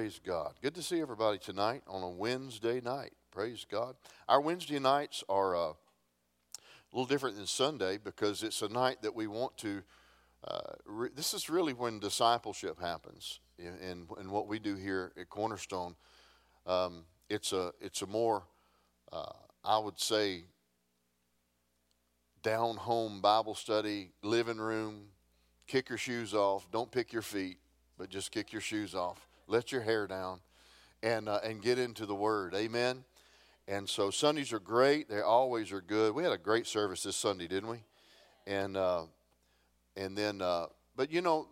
Praise God. Good to see everybody tonight on a Wednesday night. Praise God. Our Wednesday nights are uh, a little different than Sunday because it's a night that we want to. Uh, re- this is really when discipleship happens in, in, in, what we do here at Cornerstone. Um, it's a it's a more uh, I would say down home Bible study, living room. Kick your shoes off. Don't pick your feet, but just kick your shoes off. Let your hair down, and uh, and get into the Word. Amen. And so Sundays are great. They always are good. We had a great service this Sunday, didn't we? And uh, and then, uh, but you know,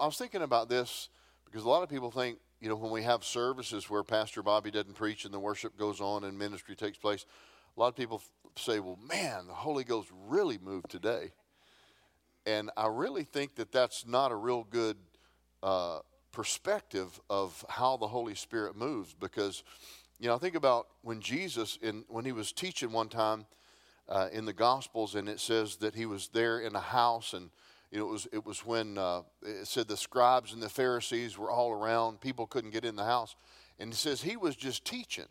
I was thinking about this because a lot of people think, you know, when we have services where Pastor Bobby doesn't preach and the worship goes on and ministry takes place, a lot of people say, well, man, the Holy Ghost really moved today. And I really think that that's not a real good uh, perspective of how the Holy Spirit moves because, you know, think about when Jesus, in, when he was teaching one time uh, in the Gospels, and it says that he was there in a house, and you know, it was it was when uh, it said the scribes and the Pharisees were all around. People couldn't get in the house, and it says he was just teaching,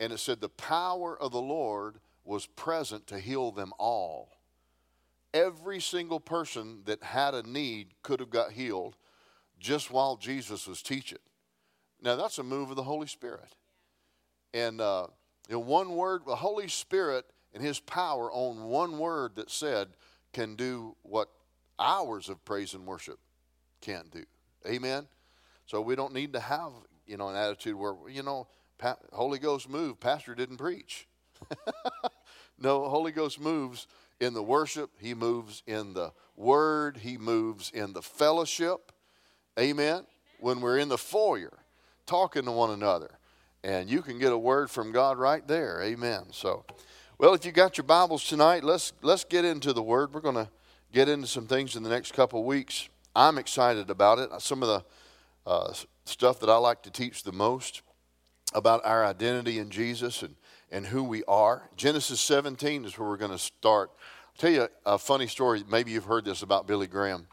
and it said the power of the Lord was present to heal them all. Every single person that had a need could have got healed just while Jesus was teaching. Now, that's a move of the Holy Spirit. And uh, know, one word, the Holy Spirit and His power on one word that said can do what hours of praise and worship can't do. Amen? So we don't need to have, you know, an attitude where, you know, Holy Ghost move, Pastor didn't preach. no, Holy Ghost moves in the worship, He moves in the word, He moves in the fellowship. Amen. When we're in the foyer talking to one another. And you can get a word from God right there. Amen. So, well, if you got your Bibles tonight, let's let's get into the word. We're going to get into some things in the next couple weeks. I'm excited about it. Some of the uh, stuff that I like to teach the most about our identity in Jesus and, and who we are. Genesis 17 is where we're going to start. I'll tell you a, a funny story. Maybe you've heard this about Billy Graham.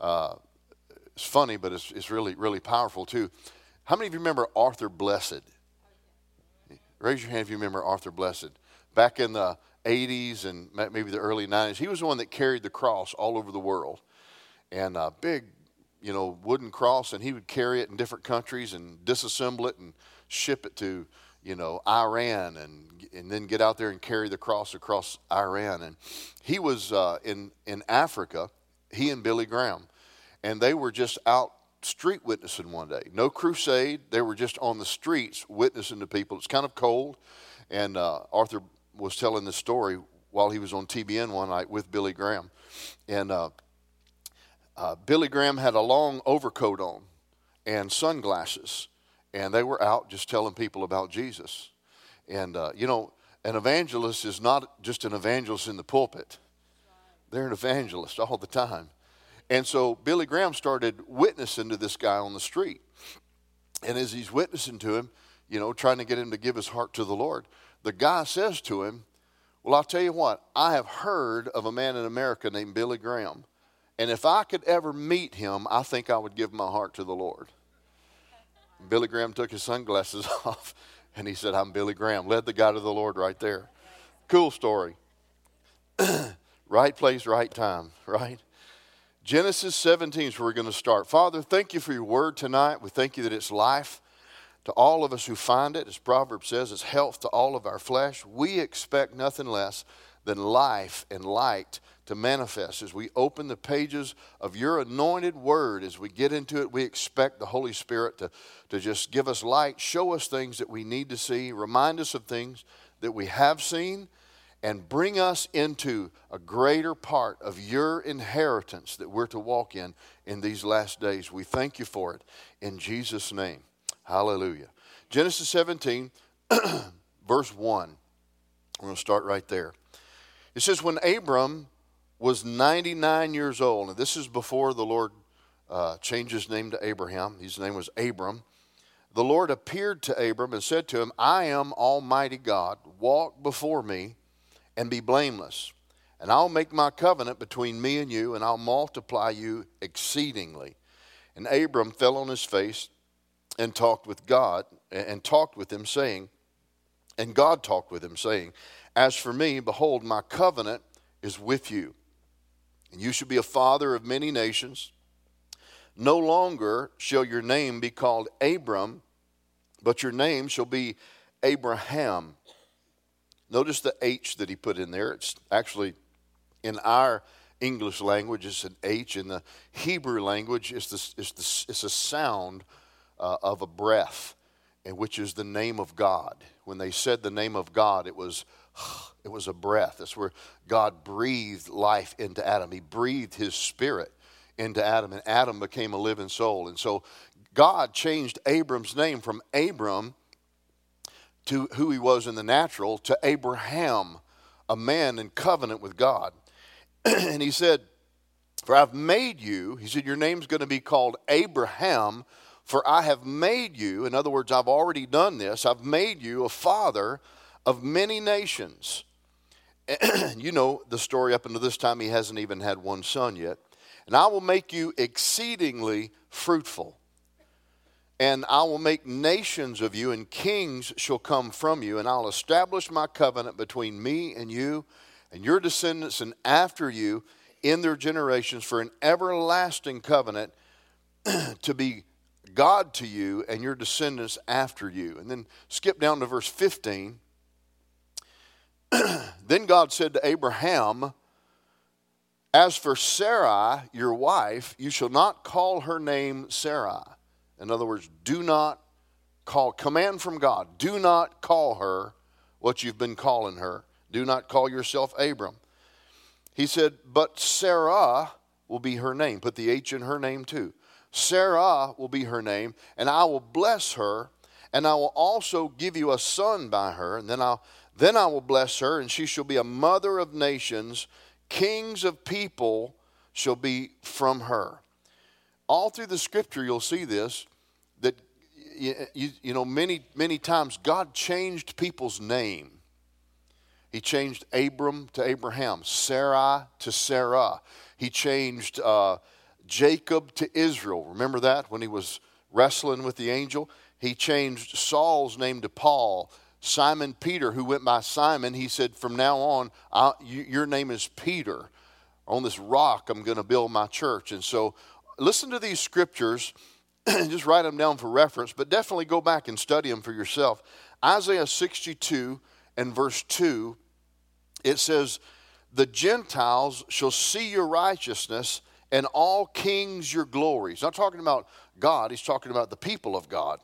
Uh, it's funny, but it's, it's really, really powerful too. How many of you remember Arthur Blessitt? Raise your hand if you remember Arthur Blessitt. Back in the 80s and maybe the early 90s, he was the one that carried the cross all over the world. And a big, you know, wooden cross, and he would carry it in different countries and disassemble it and ship it to, you know, Iran and, and then get out there and carry the cross across Iran. And he was uh, in, in Africa, he and Billy Graham and they were just out street witnessing one day. No crusade. They were just on the streets witnessing to people. It's kind of cold. And uh, Arthur was telling this story while he was on TBN one night with Billy Graham. And uh, uh, Billy Graham had a long overcoat on and sunglasses. And they were out just telling people about Jesus. And, uh, you know, an evangelist is not just an evangelist in the pulpit, they're an evangelist all the time. And so Billy Graham started witnessing to this guy on the street. And as he's witnessing to him, you know, trying to get him to give his heart to the Lord, the guy says to him, Well, I'll tell you what, I have heard of a man in America named Billy Graham. And if I could ever meet him, I think I would give my heart to the Lord. Billy Graham took his sunglasses off and he said, I'm Billy Graham. Led the guy to the Lord right there. Cool story. right place, right time, right? Genesis 17 is where we're going to start. Father, thank you for your word tonight. We thank you that it's life to all of us who find it. As Proverbs says, it's health to all of our flesh. We expect nothing less than life and light to manifest. As we open the pages of your anointed word, as we get into it, we expect the Holy Spirit to, to just give us light, show us things that we need to see, remind us of things that we have seen and bring us into a greater part of your inheritance that we're to walk in in these last days. We thank you for it in Jesus' name. Hallelujah. Genesis 17, verse 1. We're going to start right there. It says, When Abram was 99 years old, and this is before the Lord uh, changed his name to Abraham, his name was Abram. The Lord appeared to Abram and said to him, I am Almighty God. Walk before me and be blameless. And I'll make my covenant between me and you, and I'll multiply you exceedingly. And Abram fell on his face and talked with God and talked with him, saying, and God talked with him, saying, As for me, behold, my covenant is with you, and you shall be a father of many nations. No longer shall your name be called Abram, but your name shall be Abraham. Notice the H that he put in there. It's actually in our English language, it's an H. In the Hebrew language, it's, the, it's, the, it's a sound uh, of a breath, and which is the name of God. When they said the name of God, it was it was a breath. That's where God breathed life into Adam. He breathed his spirit into Adam, and Adam became a living soul. And so God changed Abram's name from Abram to who he was in the natural to Abraham, a man in covenant with God. and he said, For I've made you, he said, Your name's going to be called Abraham, for I have made you, in other words, I've already done this, I've made you a father of many nations. you know the story up until this time, he hasn't even had one son yet. And I will make you exceedingly fruitful. And I will make nations of you, and kings shall come from you, and I'll establish my covenant between me and you, and your descendants, and after you in their generations for an everlasting covenant to be God to you and your descendants after you. And then skip down to verse 15. then God said to Abraham, as for Sarai, your wife, you shall not call her name Sarai. In other words, do not call, command from God, do not call her what you've been calling her. Do not call yourself Abram. He said, but Sarah will be her name. Put the H in her name too. Sarah will be her name, and I will bless her, and I will also give you a son by her, and then I'll then I will bless her, and she shall be a mother of nations Kings of people shall be from her. All through the scripture, you'll see this you, you, know, many, many times God changed people's name. He changed Abram to Abraham, Sarai to Sarah. He changed uh, Jacob to Israel. Remember that when he was wrestling with the angel? He changed Saul's name to Paul. Simon Peter, who went by Simon, he said, From now on, I, you, your name is Peter. On this rock, I'm going to build my church. And so, listen to these scriptures, just write them down for reference, but definitely go back and study them for yourself. Isaiah 62 and verse 2, it says, The Gentiles shall see your righteousness, and all kings your glory. He's not talking about God, he's talking about the people of God.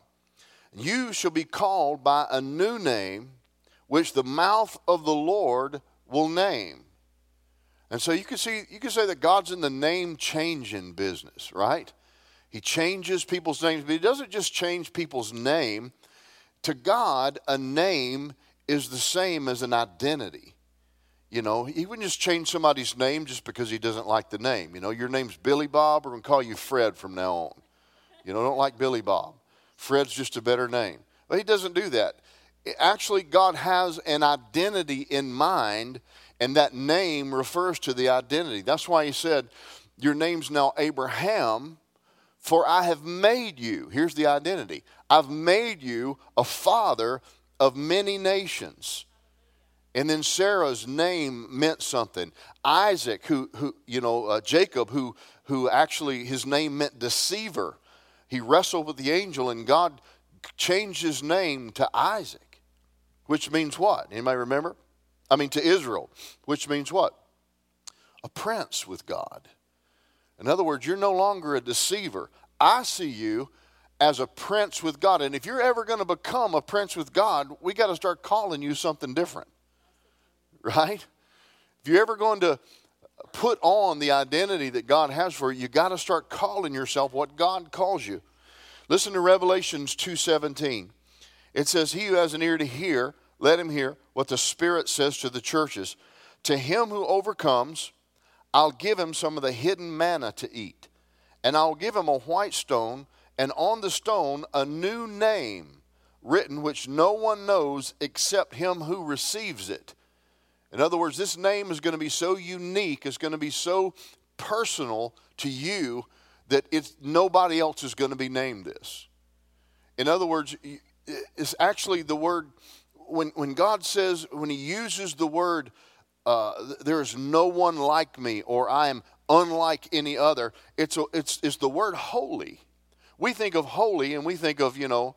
You shall be called by a new name, which the mouth of the Lord will name. And so you can see, you can say that God's in the name changing business, right? He changes people's names, but He doesn't just change people's name. To God, a name is the same as an identity. You know, He wouldn't just change somebody's name just because He doesn't like the name. You know, your name's Billy Bob, we're going to call you Fred from now on. You know, don't like Billy Bob. Fred's just a better name. But he doesn't do that. Actually, God has an identity in mind, and that name refers to the identity. That's why he said, Your name's now Abraham, for I have made you. Here's the identity I've made you a father of many nations. And then Sarah's name meant something. Isaac, who, who you know, uh, Jacob, who, who actually his name meant deceiver he wrestled with the angel and God changed his name to Isaac, which means what? Anybody remember? I mean, to Israel, which means what? A prince with God. In other words, you're no longer a deceiver. I see you as a prince with God. And if you're ever going to become a prince with God, we got to start calling you something different. Right? If you're ever going to put on the identity that God has for you, you got to start calling yourself what God calls you. Listen to Revelations 2:17. It says, "He who has an ear to hear, let him hear what the Spirit says to the churches. To him who overcomes, I'll give him some of the hidden manna to eat, and I'll give him a white stone, and on the stone a new name written which no one knows except him who receives it." In other words, this name is going to be so unique, it's going to be so personal to you that it's, nobody else is going to be named this. In other words, it's actually the word, when, when God says, when He uses the word, uh, there is no one like me, or I am unlike any other, it's, a, it's, it's the word holy. We think of holy and we think of, you know,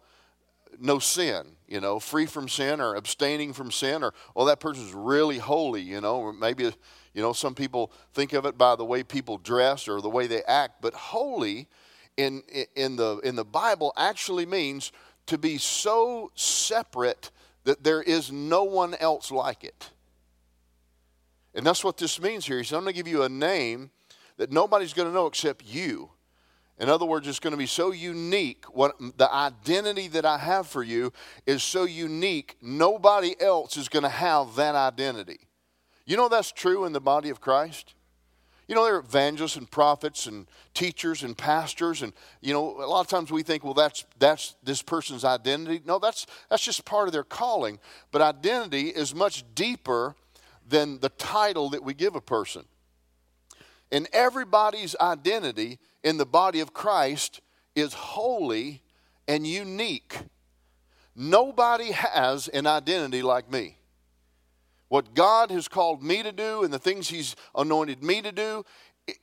no sin, you know, free from sin or abstaining from sin, or, oh, that person's really holy, you know, or maybe, you know, some people think of it by the way people dress or the way they act, but holy in, in, the, in the Bible actually means to be so separate that there is no one else like it. And that's what this means here. He said, I'm going to give you a name that nobody's going to know except you. In other words, it's going to be so unique. What the identity that I have for you is so unique, nobody else is going to have that identity. You know that's true in the body of Christ? You know, there are evangelists and prophets and teachers and pastors, and you know, a lot of times we think, well, that's that's this person's identity. No, that's that's just part of their calling. But identity is much deeper than the title that we give a person. And everybody's identity in the body of Christ is holy and unique. Nobody has an identity like me. What God has called me to do and the things He's anointed me to do,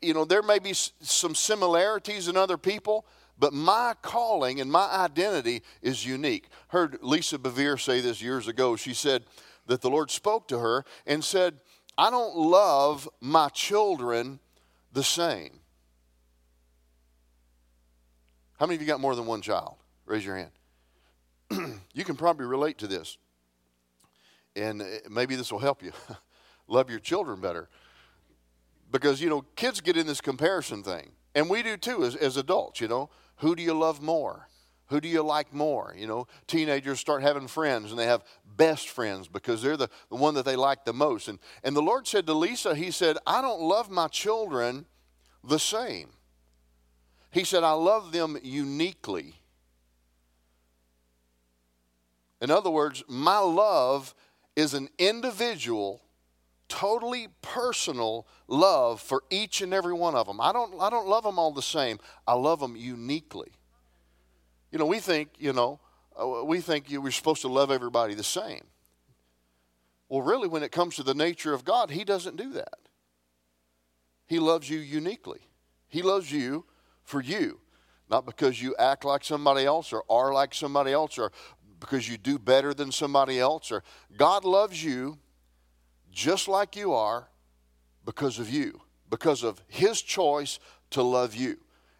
you know, there may be some similarities in other people, but my calling and my identity is unique. Heard Lisa Bevere say this years ago. She said that the Lord spoke to her and said, I don't love my children the same. How many of you got more than one child? Raise your hand. you can probably relate to this. And uh, maybe this will help you love your children better. Because, you know, kids get in this comparison thing. And we do too as, as adults, you know. Who do you love more? Who do you like more? You know, teenagers start having friends and they have best friends because they're the, the one that they like the most. And, and the Lord said to Lisa, He said, I don't love my children the same. He said, I love them uniquely. In other words, my love is an individual, totally personal love for each and every one of them. I don't, I don't love them all the same, I love them uniquely. You know, we think, you know, uh, we think you, we're supposed to love everybody the same. Well, really, when it comes to the nature of God, He doesn't do that. He loves you uniquely. He loves you for you, not because you act like somebody else or are like somebody else or because you do better than somebody else or God loves you just like you are because of you, because of His choice to love you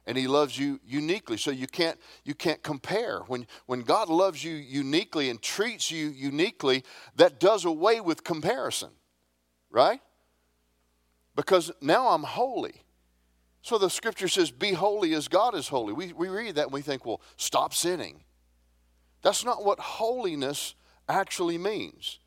and he loves you uniquely. So you can't you can't compare. When when god loves you uniquely and treats you uniquely that does away with comparison right? Because now i'm holy. So the scripture says be holy as god is holy. We, we read that and we think well stop sinning. That's not what holiness actually means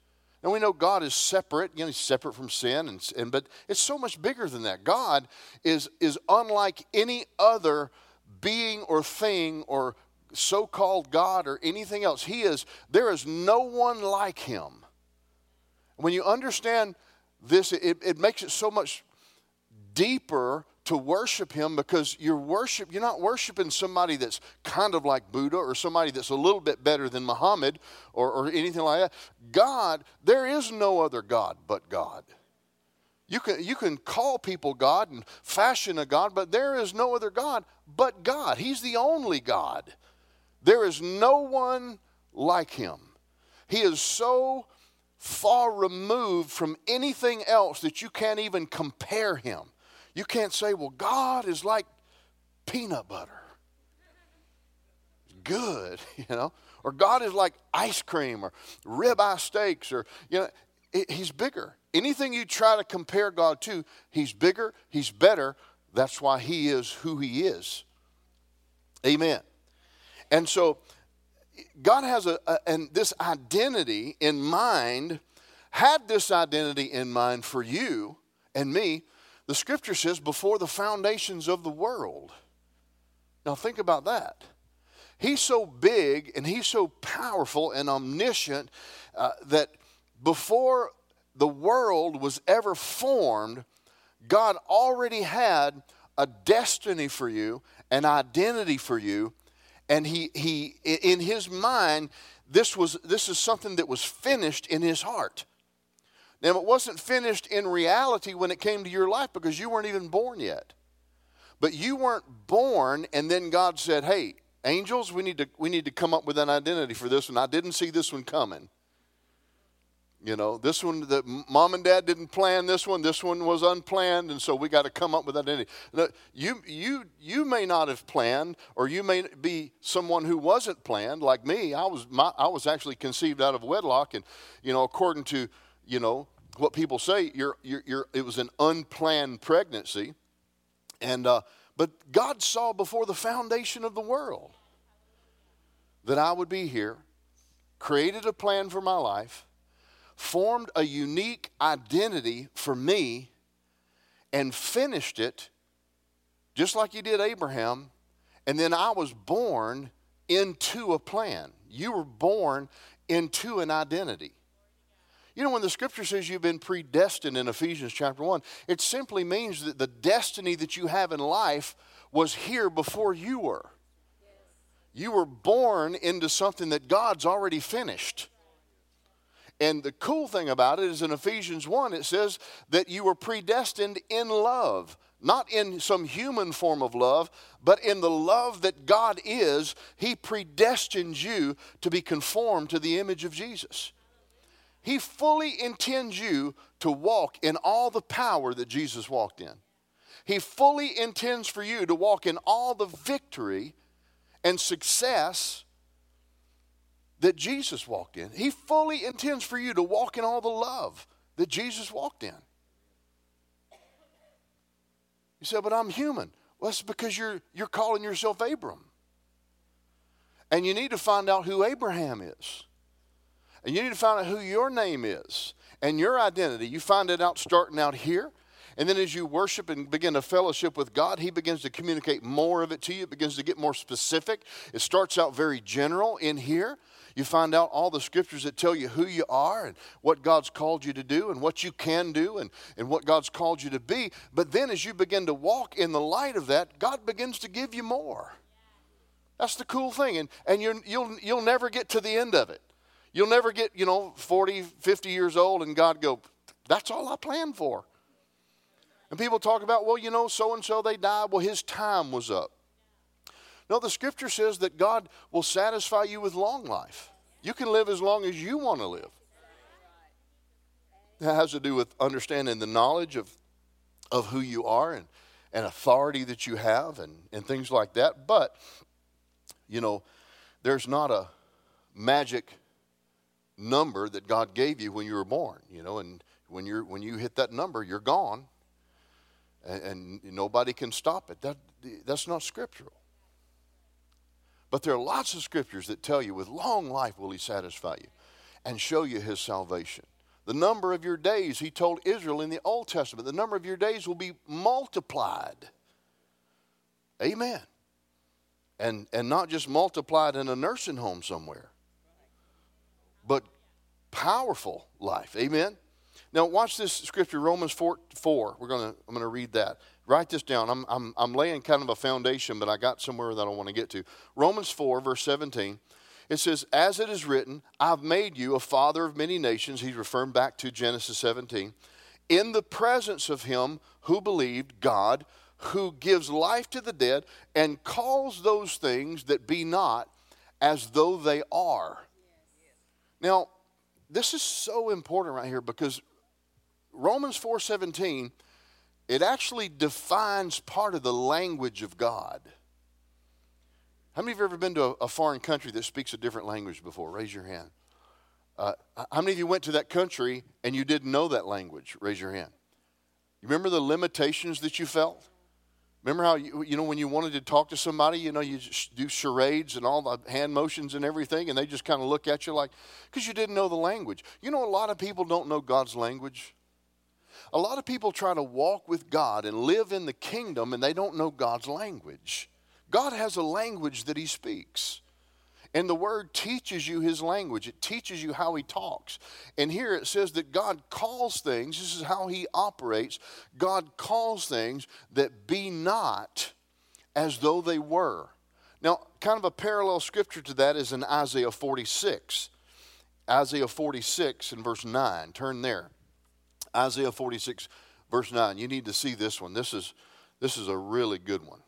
and we know God is separate, you know, he's separate from sin, and, and, but it's so much bigger than that. God is, is unlike any other being or thing or so called God or anything else. He is, there is no one like him. When you understand this, it, it makes it so much deeper to worship him because you're worship you're not worshiping somebody that's kind of like Buddha or somebody that's a little bit better than Muhammad or, or anything like that. God, there is no other God but God. You can, you can call people God and fashion a God, but there is no other God but God. He's the only God. There is no one like him. He is so far removed from anything else that you can't even compare him. You can't say, well, God is like peanut butter. Good, you know. Or God is like ice cream or ribeye steaks or, you know, he's bigger. Anything you try to compare God to, he's bigger, he's better. That's why he is who he is. Amen. And so God has a, a and this identity in mind, had this identity in mind for you and me the scripture says, before the foundations of the world. Now, think about that. He's so big and he's so powerful and omniscient uh, that before the world was ever formed, God already had a destiny for you, an identity for you, and he, he in his mind, this, was, this is something that was finished in his heart. Now, it wasn't finished in reality when it came to your life because you weren't even born yet. But you weren't born, and then God said, Hey, angels, we need to, we need to come up with an identity for this one. I didn't see this one coming. You know, this one, the mom and dad didn't plan this one. This one was unplanned, and so we got to come up with identity. You, you, you may not have planned, or you may be someone who wasn't planned, like me. I was, my, I was actually conceived out of wedlock, and you know, according to, you know, what people say, you're, you're, you're, it was an unplanned pregnancy, and uh, but God saw before the foundation of the world that I would be here, created a plan for my life formed a unique identity for me and finished it just like you did Abraham. And then I was born into a plan. You were born into an identity. You know, when the scripture says you've been predestined in Ephesians chapter 1, it simply means that the destiny that you have in life was here before you were. You were born into something that God's already finished. And the cool thing about it is in Ephesians 1, it says that you were predestined in love, not in some human form of love, but in the love that God is. He predestines you to be conformed to the image of Jesus. He fully intends you to walk in all the power that Jesus walked in. He fully intends for you to walk in all the victory and success that Jesus walked in. He fully intends for you to walk in all the love that Jesus walked in. You say, but I'm human. Well, that's because you're, you're calling yourself Abram. And you need to find out who Abraham is. And you need to find out who your name is and your identity. You find it out starting out here. And then as you worship and begin to fellowship with God, He begins to communicate more of it to you. It begins to get more specific. It starts out very general in here. You find out all the scriptures that tell you who you are and what God's called you to do and what you can do and, and what God's called you to be. But then as you begin to walk in the light of that, God begins to give you more. That's the cool thing. And, and you you'll, you'll never get to the end of it. You'll never get, you know, 40, 50 years old and God go, that's all I planned for. And people talk about, well, you know, so and so they died. Well, his time was up. No, the scripture says that God will satisfy you with long life. You can live as long as you want to live. That has to do with understanding the knowledge of, of who you are and, and authority that you have and, and things like that. But, you know, there's not a magic number that God gave you when you were born, you know, and when, you're, when you hit that number, you're gone. And, and nobody can stop it. That, that's not scriptural. But there are lots of scriptures that tell you with long life will he satisfy you and show you his salvation. The number of your days, he told Israel in the Old Testament, the number of your days will be multiplied. Amen. And, and not just multiplied in a nursing home somewhere, powerful life. Amen. Now watch this scripture, Romans 4. 4. We're gonna, I'm going to read that. Write this down. I'm, I'm, I'm laying kind of a foundation, but I got somewhere that I want to get to. Romans 4, verse 17. It says, As it is written, I've made you a father of many nations. He's referring back to Genesis 17. In the presence of him who believed, God, who gives life to the dead and calls those things that be not as though they are. Now, this is so important right here because Romans 4:17 it actually defines part of the language of God. How many of you have ever been to a, foreign country that speaks a different language before? Raise your hand. Uh, how many of you went to that country and you didn't know that language? Raise your hand. You remember the limitations that you felt? Remember how, you, you know, when you wanted to talk to somebody, you know, you do charades and all the hand motions and everything, and they just kind of look at you like, because you didn't know the language. You know, a lot of people don't know God's language. A lot of people try to walk with God and live in the kingdom and they don't know God's language. God has a language that He speaks. And the Word teaches you His language, it teaches you how He talks. And here it says that God calls things, this is how He operates. God calls things that be not as though they were. Now, kind of a parallel scripture to that is in Isaiah 46. Isaiah 46 and verse 9. Turn there. Isaiah 46, verse 9. You need to see this one. This is, this is a really good one.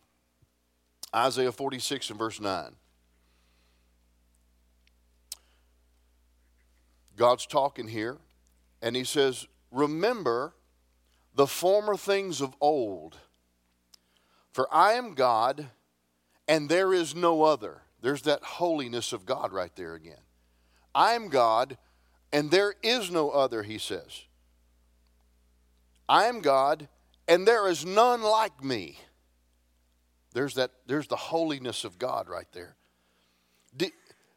Isaiah 46 and verse 9. God's talking here, and he says, Remember the former things of old, for I am God, and there is no other. There's that holiness of God right there again. I am God, and there is no other, he says. I am God, and there is none like me. There's that, there's the holiness of God right there.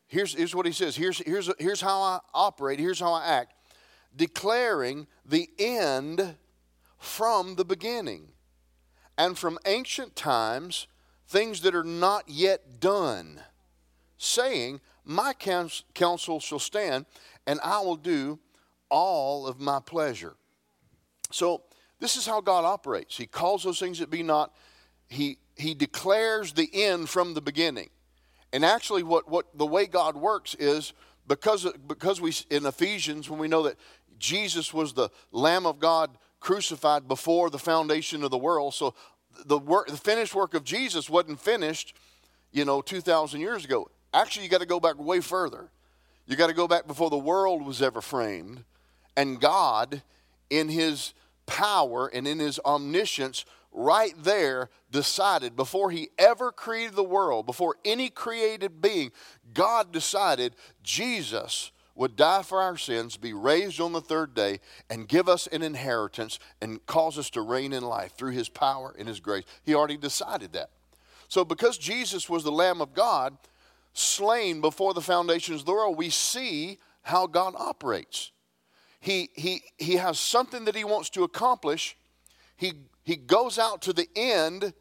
Here's, here's what he says here's, here's, here's how I operate, here's how I act. Declaring the end from the beginning, and from ancient times, things that are not yet done, saying, My counsel shall stand, and I will do all of my pleasure. So, this is how God operates. He calls those things that be not, He, he declares the end from the beginning. And actually, what, what the way God works is because, because we, in Ephesians, when we know that Jesus was the Lamb of God crucified before the foundation of the world, so the, work, the finished work of Jesus wasn't finished, you know, 2,000 years ago. Actually, you got to go back way further. You got to go back before the world was ever framed. And God, in His power and in His omniscience, right there decided before he ever created the world, before any created being, God decided Jesus would die for our sins, be raised on the third day, and give us an inheritance and cause us to reign in life through his power and his grace. He already decided that. So, because Jesus was the Lamb of God, slain before the foundations of the world, we see how God operates. He, he, he has something that he wants to accomplish. He he goes out to the end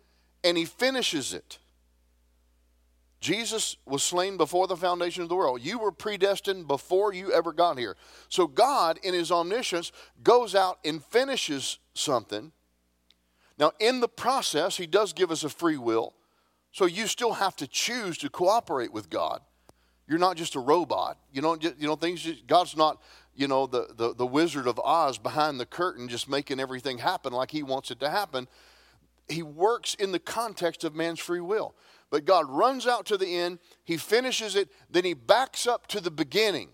and he finishes it. Jesus was slain before the foundation of the world. You were predestined before you ever got here. So God, in his omniscience, goes out and finishes something. Now, in the process, he does give us a free will. So you still have to choose to cooperate with God. You're not just a robot. You know, you know things. God's not you know, the, the, the Wizard of Oz behind the curtain just making everything happen like he wants it to happen. He works in the context of man's free will. But God runs out to the end, he finishes it, then he backs up to the beginning.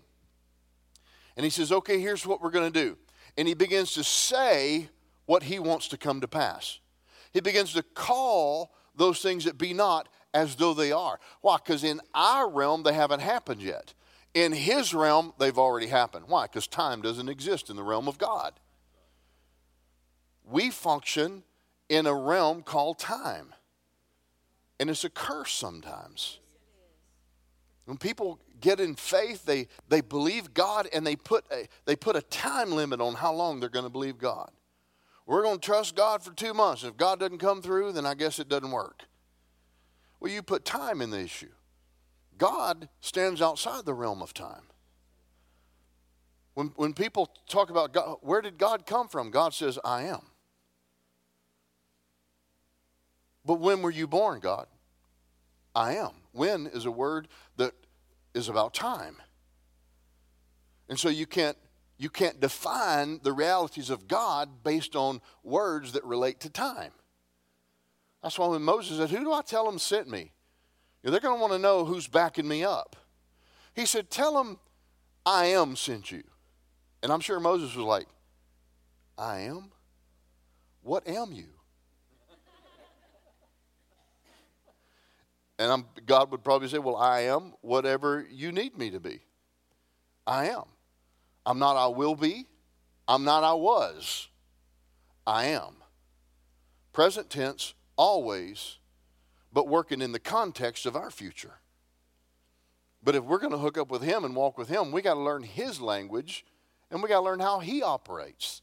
And he says, okay, here's what we're going to do. And he begins to say what he wants to come to pass. He begins to call those things that be not as though they are. Why? Because in our realm, they haven't happened yet. In his realm, they've already happened. Why? Because time doesn't exist in the realm of God. We function in a realm called time. And it's a curse sometimes. When people get in faith, they, they believe God and they put, a, they put a time limit on how long they're going to believe God. We're going to trust God for two months. If God doesn't come through, then I guess it doesn't work. Well, you put time in the issue. God stands outside the realm of time. When, when people talk about God, where did God come from? God says, I am. But when were you born, God? I am. When is a word that is about time. And so you can't you can't define the realities of God based on words that relate to time. That's why when Moses said, Who do I tell him sent me? They're going to want to know who's backing me up. He said, Tell them I am sent you. And I'm sure Moses was like, I am? What am you? and I'm, God would probably say, Well, I am whatever you need me to be. I am. I'm not I will be. I'm not I was. I am. Present tense, always but working in the context of our future. But if we're going to hook up with Him and walk with Him, we got to learn His language and we got to learn how He operates.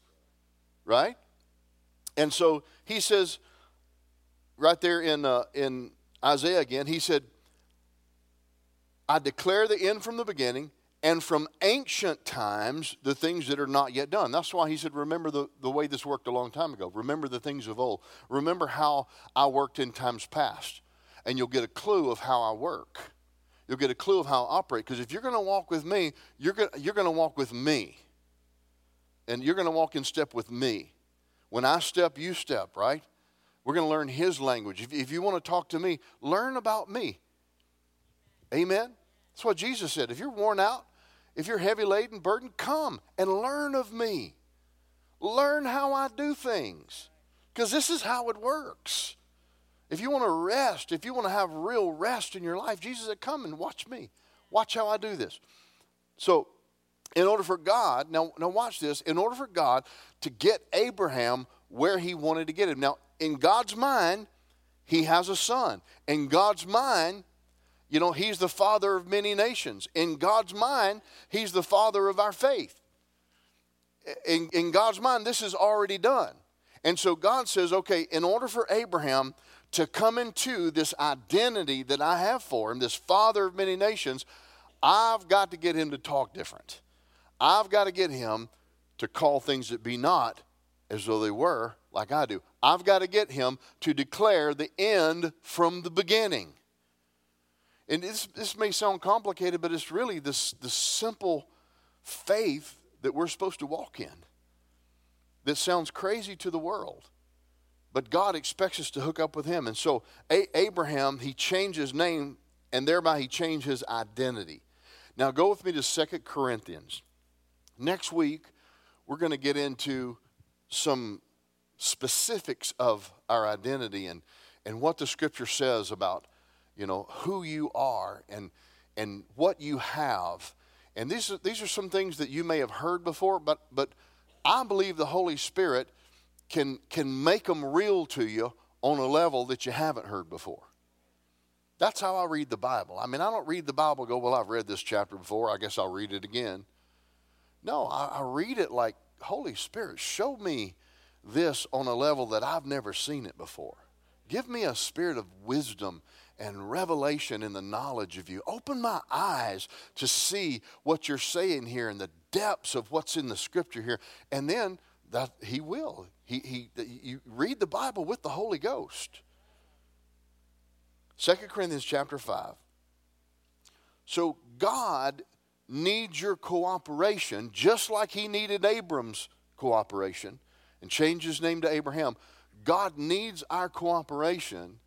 Right? And so He says, right there in, uh, in Isaiah again, He said, I declare the end from the beginning and from ancient times the things that are not yet done. That's why he said, Remember the, the way this worked a long time ago. Remember the things of old. Remember how I worked in times past. and you'll get a clue of how I work. You'll get a clue of how I operate. Because if you're going to walk with me, you're going you're to walk with me. And you're going to walk in step with me. When I step, you step, right? We're going to learn His language. If, if you want to talk to me, learn about me. Amen? That's what Jesus said. If you're worn out, if you're heavy laden, burdened, come and learn of me. Learn how I do things. Because this is how it works. If you want to rest, if you want to have real rest in your life, Jesus said, Come and watch me. Watch how I do this. So, in order for God, now, now watch this, in order for God to get Abraham where he wanted to get him. Now, in God's mind, he has a son. In God's mind, you know, he's the father of many nations. In God's mind, he's the father of our faith. In, in God's mind, this is already done. And so God says, okay, in order for Abraham to come into this identity that I have for him, this father of many nations, I've got to get him to talk different. I've got to get him to call things that be not as though they were, like I do. I've got to get him to declare the end from the beginning. And this, this may sound complicated, but it's really this, this simple faith that we're supposed to walk in that sounds crazy to the world. But God expects us to hook up with Him. And so A- Abraham, he changed his name, and thereby he changed his identity. Now go with me to Second Corinthians. Next week, we're going to get into some specifics of our identity and, and what the scripture says about, you know, who you are and, and what you have. And these are, these are some things that you may have heard before, but, but I believe the Holy Spirit can, can make them real to you on a level that you haven't heard before. That's how I read the Bible. I mean, I don't read the Bible go, well, I've read this chapter before, I guess I'll read it again. No, I, I read it like, Holy Spirit, show me this on a level that I've never seen it before. Give me a spirit of wisdom and revelation in the knowledge of you. Open my eyes to see what you're saying here and the depths of what's in the scripture here. And then that he will. He, he, you read the Bible with the Holy Ghost. 2 Corinthians chapter 5. So God needs your cooperation just like he needed Abram's cooperation and changed his name to Abraham. God needs our cooperation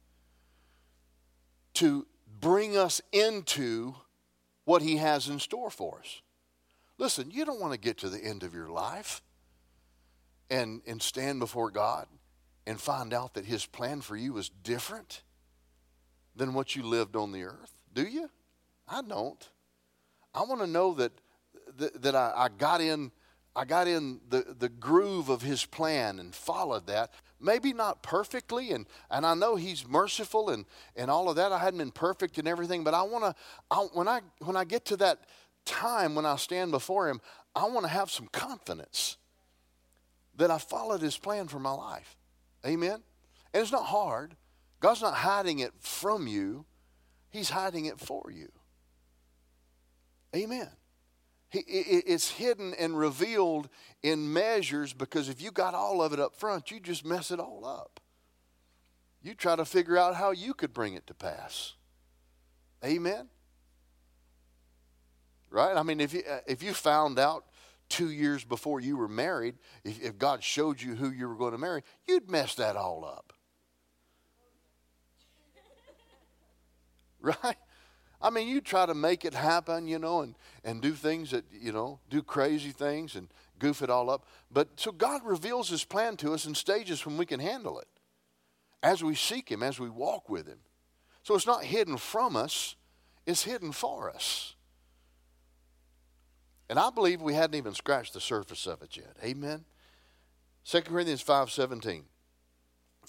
to bring us into what he has in store for us. Listen, you don't want to get to the end of your life and, and stand before God and find out that his plan for you is different than what you lived on the earth. Do you? I don't. I want to know that, that, that I, I got in I got in the, the groove of his plan and followed that. Maybe not perfectly, and, and I know he's merciful and, and all of that. I hadn't been perfect and everything, but I want to, when, I, when I get to that time when I stand before him, I want to have some confidence that I followed his plan for my life. Amen? And it's not hard. God's not hiding it from you, he's hiding it for you. Amen it's hidden and revealed in measures because if you got all of it up front, you just mess it all up. You try to figure out how you could bring it to pass. Amen? Right? I mean, if you, uh, if you found out two years before you were married, if, if God showed you who you were going to marry, you'd mess that all up. Right? I mean, you try to make it happen, you know, and, and do things that, you know, do crazy things and goof it all up. But so God reveals his plan to us in stages when we can handle it as we seek him, as we walk with him. So it's not hidden from us, it's hidden for us. And I believe we hadn't even scratched the surface of it yet. Amen. 2 Corinthians 5 17.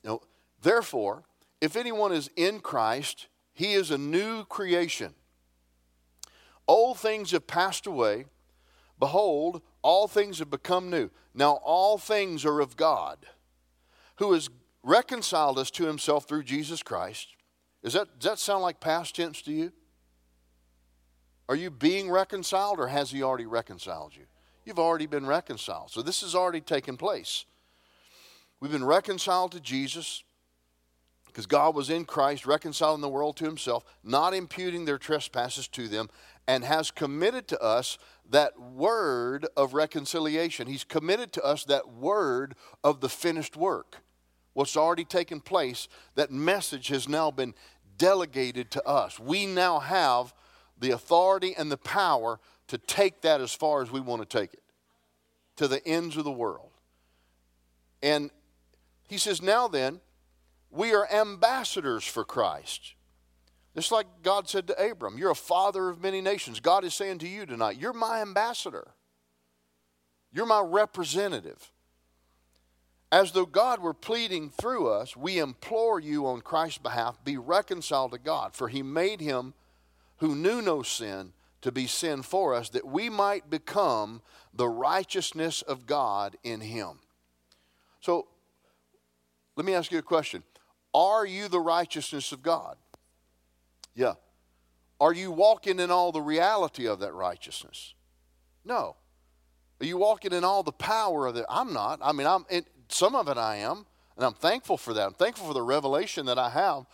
You Therefore, if anyone is in Christ, he is a new creation. Old things have passed away. Behold, all things have become new. Now, all things are of God, who has reconciled us to himself through Jesus Christ. Is that, does that sound like past tense to you? Are you being reconciled, or has he already reconciled you? You've already been reconciled. So this has already taken place. We've been reconciled to Jesus Because God was in Christ, reconciling the world to himself, not imputing their trespasses to them, and has committed to us that word of reconciliation. He's committed to us that word of the finished work. What's already taken place, that message has now been delegated to us. We now have the authority and the power to take that as far as we want to take it to the ends of the world. And he says, Now then, we are ambassadors for Christ. Just like God said to Abram, You're a father of many nations. God is saying to you tonight, You're my ambassador, you're my representative. As though God were pleading through us, we implore you on Christ's behalf, be reconciled to God, for he made him who knew no sin to be sin for us, that we might become the righteousness of God in him. So, let me ask you a question Are you the righteousness of God? Yeah. Are you walking in all the reality of that righteousness? No. Are you walking in all the power of it? I'm not. I mean, I'm it, some of it I am, and I'm thankful for that. I'm thankful for the revelation that I have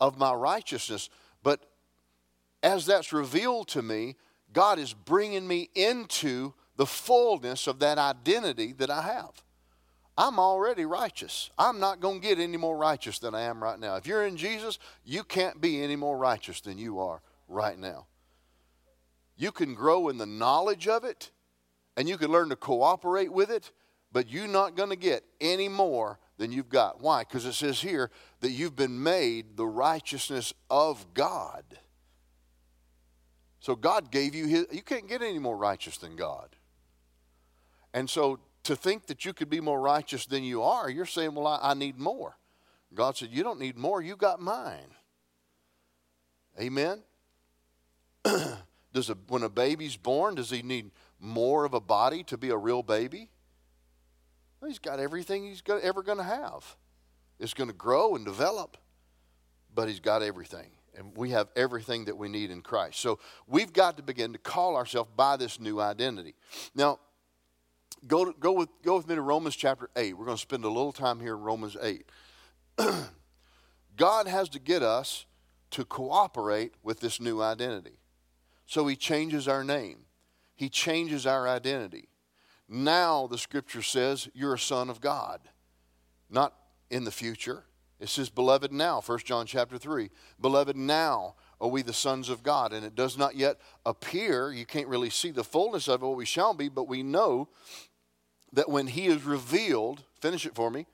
of my righteousness. But as that's revealed to me, God is bringing me into the fullness of that identity that I have. I'm already righteous. I'm not going to get any more righteous than I am right now. If you're in Jesus, you can't be any more righteous than you are right now. You can grow in the knowledge of it and you can learn to cooperate with it, but you're not going to get any more than you've got. Why? Because it says here that you've been made the righteousness of God. So God gave you his, you can't get any more righteous than God. And so to think that you could be more righteous than you are, you're saying, well, I, I need more. God said, you don't need more, you got mine. Amen? does a, when a baby's born, does he need more of a body to be a real baby? Well, he's got everything he's ever going to have. It's going to grow and develop, but he's got everything. And we have everything that we need in Christ. So we've got to begin to call ourselves by this new identity. Now, go, go, with, go with me to Romans chapter 8. We're going to spend a little time here in Romans 8. God has to get us to cooperate with this new identity. So he changes our name, he changes our identity. Now, the scripture says, you're a son of God. Not in the future, it says, Beloved, now, 1 John chapter 3. Beloved, now are we the sons of God. And it does not yet appear, you can't really see the fullness of it, what we shall be, but we know that when he is revealed, finish it for me.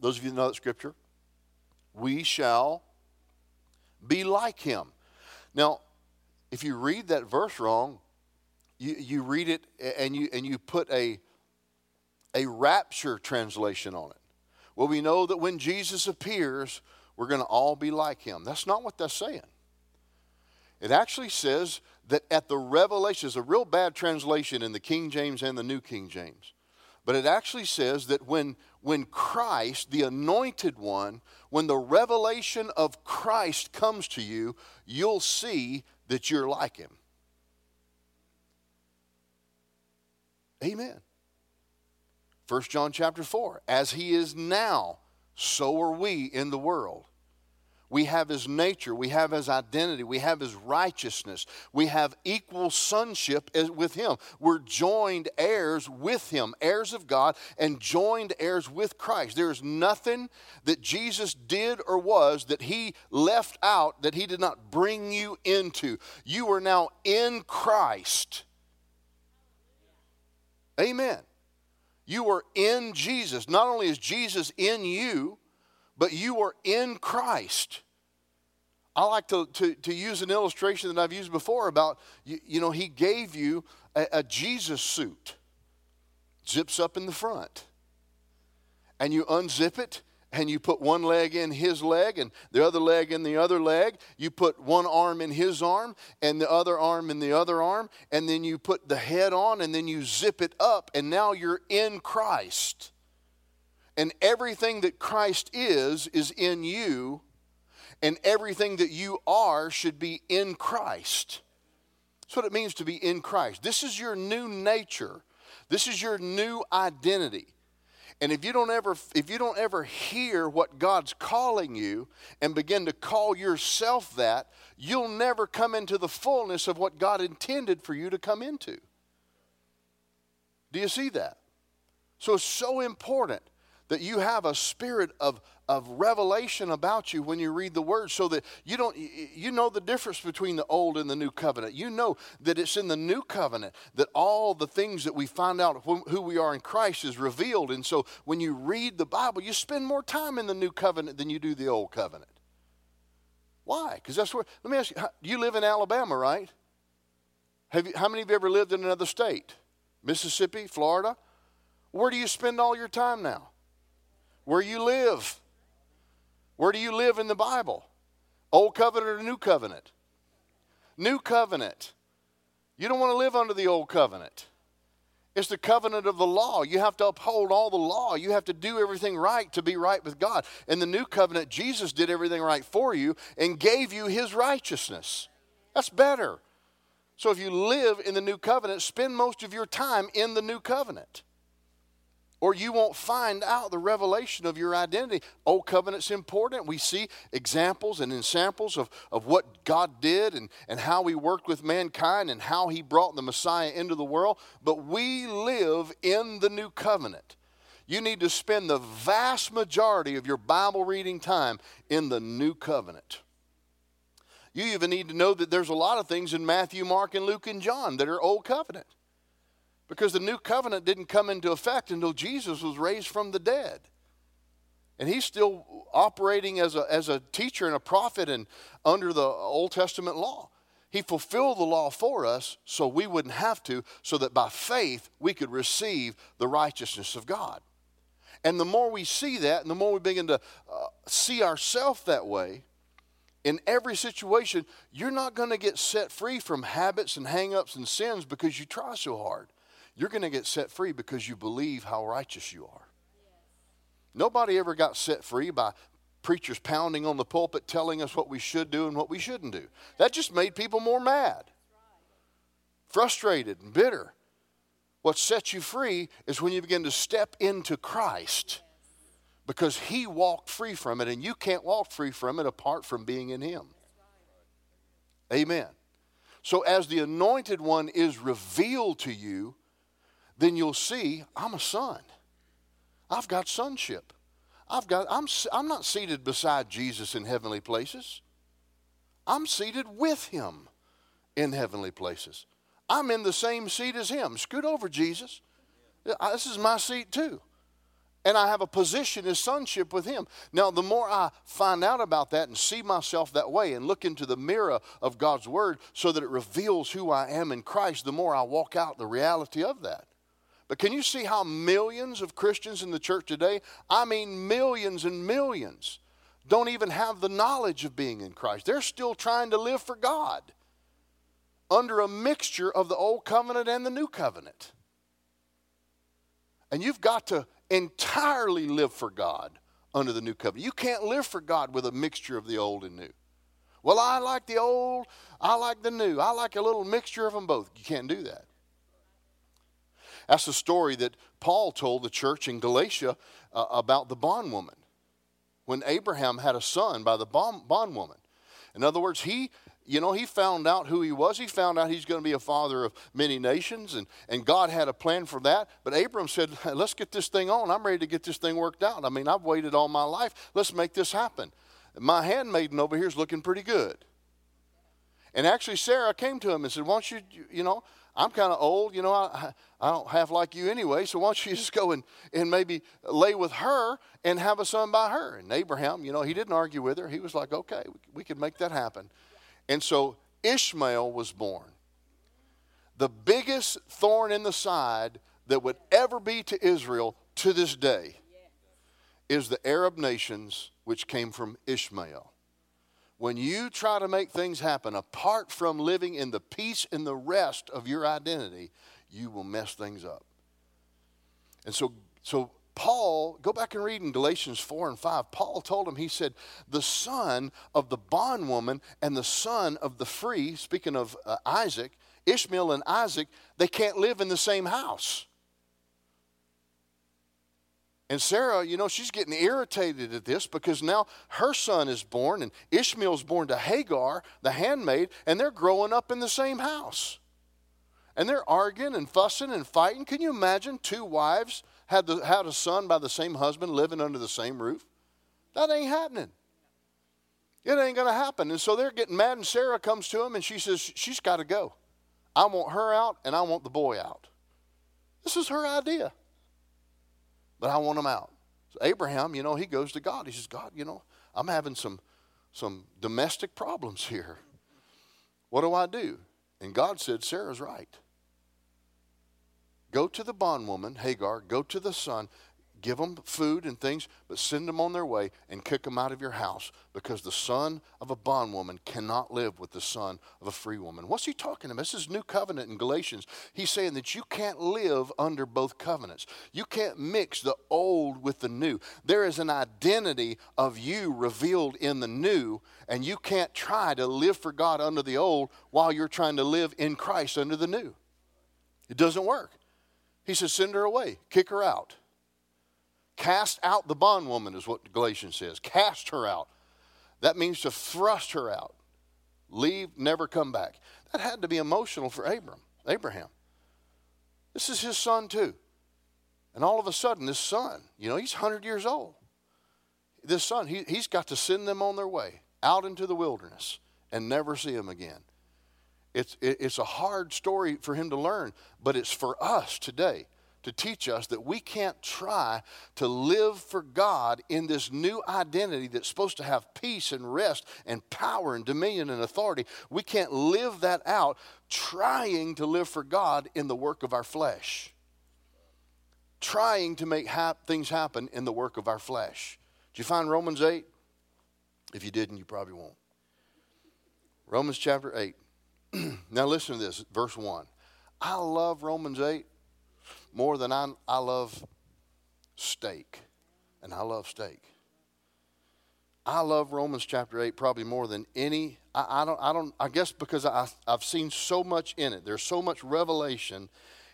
Those of you that know that scripture, we shall be like him. Now, if you read that verse wrong, you, you read it and you, and you put a, a rapture translation on it. Well, we know that when Jesus appears, we're going to all be like him. That's not what that's saying. It actually says that at the revelation, is a real bad translation in the King James and the New King James. But it actually says that when, when Christ, the anointed one, when the revelation of Christ comes to you, you'll see that you're like him. Amen. 1 John chapter 4 As he is now, so are we in the world. We have his nature, we have his identity, we have his righteousness, we have equal sonship with him. We're joined heirs with him, heirs of God, and joined heirs with Christ. There's nothing that Jesus did or was that he left out that he did not bring you into. You are now in Christ. Amen. You are in Jesus. Not only is Jesus in you, but you are in Christ. I like to, to, to use an illustration that I've used before about, you, you know, he gave you a, a Jesus suit, zips up in the front. And you unzip it, and you put one leg in his leg and the other leg in the other leg. You put one arm in his arm and the other arm in the other arm, and then you put the head on and then you zip it up, and now you're in Christ. And everything that Christ is, is in you, and everything that you are should be in Christ. That's what it means to be in Christ. This is your new nature, this is your new identity. And if you don't ever if you don't ever hear what God's calling you and begin to call yourself that, you'll never come into the fullness of what God intended for you to come into. Do you see that? So it's so important that you have a spirit of, of revelation about you when you read the word so that you don't you know the difference between the old and the new covenant. You know that it's in the new covenant that all the things that we find out who we are in christ is revealed. And so when you read the bible you spend more time in the new covenant than you do the old covenant. Why? Because that's where let me ask you you live in alabama right? Have you, how many of you ever lived in another state? Mississippi florida? Where do you spend all your time now where you live. Where do you live in the Bible? Old covenant or new covenant? New covenant. You don't want to live under the old covenant. It's the covenant of the law. You have to uphold all the law. You have to do everything right to be right with God. In the new covenant, Jesus did everything right for you and gave you his righteousness. That's better. So if you live in the new covenant, spend most of your time in the new covenant or you won't find out the revelation of your identity. Old covenant's important. We see examples and examples of, of what God did and, and how he worked with mankind and how he brought the Messiah into the world. But we live in the new covenant. You need to spend the vast majority of your Bible reading time in the new covenant. You even need to know that there's a lot of things in Matthew, Mark, and Luke, and John that are old covenant because the new covenant didn't come into effect until Jesus was raised from the dead. And he's still operating as a, as a teacher and a prophet and under the Old Testament law. He fulfilled the law for us so we wouldn't have to, so that by faith we could receive the righteousness of God. And the more we see that, and the more we begin to uh, see ourselves that way, in every situation, you're not going to get set free from habits and hangups and sins because you try so hard. You're going to get set free because you believe how righteous you are. Nobody ever got set free by preachers pounding on the pulpit telling us what we should do and what we shouldn't do. That just made people more mad, frustrated, and bitter. What sets you free is when you begin to step into Christ because He walked free from it, and you can't walk free from it apart from being in Him. Amen. So, as the anointed one is revealed to you, then you'll see I'm a son. I've got sonship. I've got, I'm, I'm not seated beside Jesus in heavenly places. I'm seated with him in heavenly places. I'm in the same seat as him. Scoot over, Jesus. This is my seat too. And I have a position as sonship with him. Now, the more I find out about that and see myself that way and look into the mirror of God's word so that it reveals who I am in Christ, the more I walk out the reality of that. But can you see how millions of Christians in the church today, I mean millions and millions, don't even have the knowledge of being in Christ? They're still trying to live for God under a mixture of the old covenant and the new covenant. And you've got to entirely live for God under the new covenant. You can't live for God with a mixture of the old and new. Well, I like the old, I like the new. I like a little mixture of them both. You can't do that. That's the story that Paul told the church in Galatia uh, about the bondwoman. When Abraham had a son by the bondwoman. In other words, he, you know, he found out who he was. He found out he's going to be a father of many nations, and, and God had a plan for that. But Abram said, Let's get this thing on. I'm ready to get this thing worked out. I mean, I've waited all my life. Let's make this happen. My handmaiden over here is looking pretty good. And actually, Sarah came to him and said, Why don't you, you know, I'm kind of old, you know, I, I don't have like you anyway, so why don't you just go and, and maybe lay with her and have a son by her? And Abraham, you know, he didn't argue with her. He was like, okay, we, we can make that happen. And so Ishmael was born. The biggest thorn in the side that would ever be to Israel to this day is the Arab nations which came from Ishmael. When you try to make things happen apart from living in the peace and the rest of your identity, you will mess things up. And so, so Paul, go back and read in Galatians 4 and 5. Paul told him, he said, the son of the bondwoman and the son of the free, speaking of uh, Isaac, Ishmael and Isaac, they can't live in the same house. And Sarah, you know, she's getting irritated at this because now her son is born and Ishmael's born to Hagar, the handmaid, and they're growing up in the same house. And they're arguing and fussing and fighting. Can you imagine two wives had, the, had a son by the same husband living under the same roof? That ain't happening. It ain't going to happen. And so they're getting mad, and Sarah comes to him and she says, She's got to go. I want her out and I want the boy out. This is her idea but I want them out. So Abraham, you know, he goes to God. He says, God, you know, I'm having some, some domestic problems here. What do I do? And God said, Sarah's right. Go to the bondwoman, Hagar, go to the son, give them food and things, but send them on their way and kick them out of your house because the son of a bondwoman cannot live with the son of a free woman. What's he talking about? This is new covenant in Galatians. He's saying that you can't live under both covenants. You can't mix the old with the new. There is an identity of you revealed in the new, and you can't try to live for God under the old while you're trying to live in Christ under the new. It doesn't work. He says, send her away, kick her out. Cast out the bondwoman, is what Galatians says. Cast her out. That means to thrust her out. Leave, never come back. That had to be emotional for Abram, Abraham. This is his son too. And all of a sudden, this son, you know, he's 100 years old. This son, he, he's got to send them on their way out into the wilderness and never see them again. It's, it, it's a hard story for him to learn, but it's for us today to teach us that we can't try to live for God in this new identity that's supposed to have peace and rest and power and dominion and authority. We can't live that out trying to live for God in the work of our flesh. Trying to make hap- things happen in the work of our flesh. Did you find Romans 8? If you didn't, you probably won't. Romans chapter 8. now listen to this, verse 1. I love Romans 8 more than I, I love steak. And I love steak. I love Romans chapter 8 probably more than any. I, I don't, I don't, I guess because I, I've seen so much in it. There's so much revelation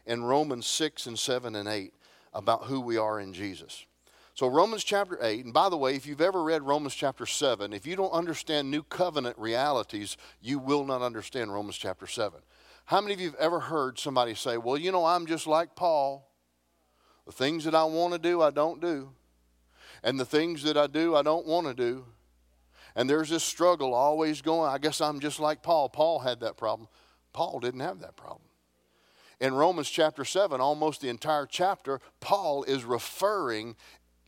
in Romans 6 and 7 and 8 about who we are in Jesus. So, Romans chapter 8, and by the way, if you've ever read Romans chapter 7, if you don't understand new covenant realities, you will not understand Romans chapter 7. How many of you have ever heard somebody say, Well, you know, I'm just like Paul. The things that I want to do, I don't do. And the things that I do, I don't want to do. And there's this struggle always going. I guess I'm just like Paul. Paul had that problem. Paul didn't have that problem. In Romans chapter 7, almost the entire chapter, Paul is referring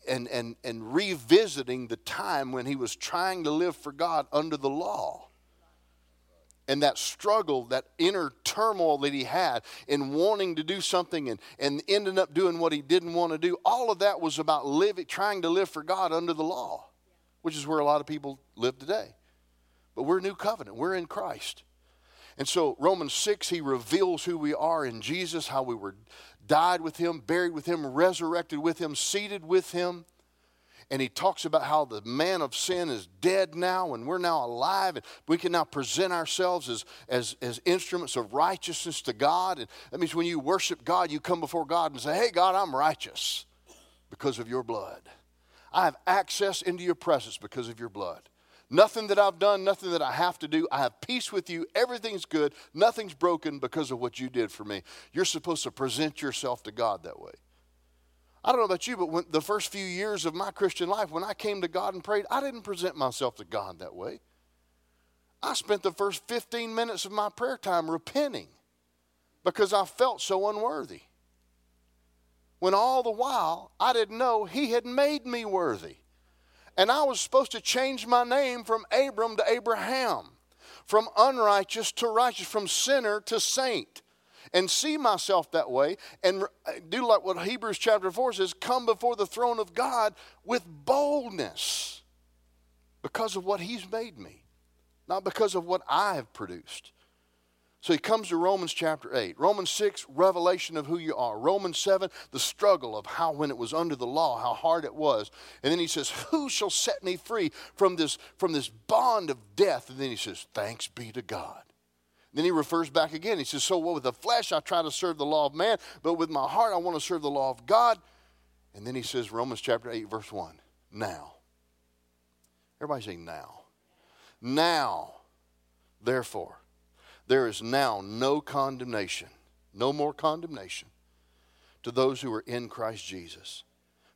and, and, and revisiting the time when he was trying to live for God under the law and that struggle, that inner turmoil that he had in wanting to do something and, and ending up doing what he didn't want to do, all of that was about living, trying to live for God under the law, which is where a lot of people live today. But we're new covenant, we're in Christ. And so Romans 6, he reveals who we are in Jesus, how we were died with him, buried with him, resurrected with him, seated with him and he talks about how the man of sin is dead now and we're now alive and we can now present ourselves as, as, as instruments of righteousness to God. And that means when you worship God, you come before God and say, Hey, God, I'm righteous because of your blood. I have access into your presence because of your blood. Nothing that I've done, nothing that I have to do. I have peace with you. Everything's good. Nothing's broken because of what you did for me. You're supposed to present yourself to God that way. I don't know about you, but when, the first few years of my Christian life, when I came to God and prayed, I didn't present myself to God that way. I spent the first 15 minutes of my prayer time repenting because I felt so unworthy. When all the while I didn't know He had made me worthy. And I was supposed to change my name from Abram to Abraham, from unrighteous to righteous, from sinner to saint and see myself that way and uh, do like what Hebrews chapter 4 says come before the throne of God with boldness because of what He's made me, not because of what I have produced. So he comes to Romans chapter 8. Romans 6, revelation of who you are. Romans 7, the struggle of how, when it was under the law, how hard it was. And then he says, Who shall set me free from this, from this bond of death? And then he says, Thanks be to God. Then he refers back again. He says, So what with the flesh I try to serve the law of man, but with my heart I want to serve the law of God. And then he says, Romans chapter 8, verse 1, now. Everybody say now. Now, therefore, there is now no condemnation, no more condemnation to those who are in Christ Jesus,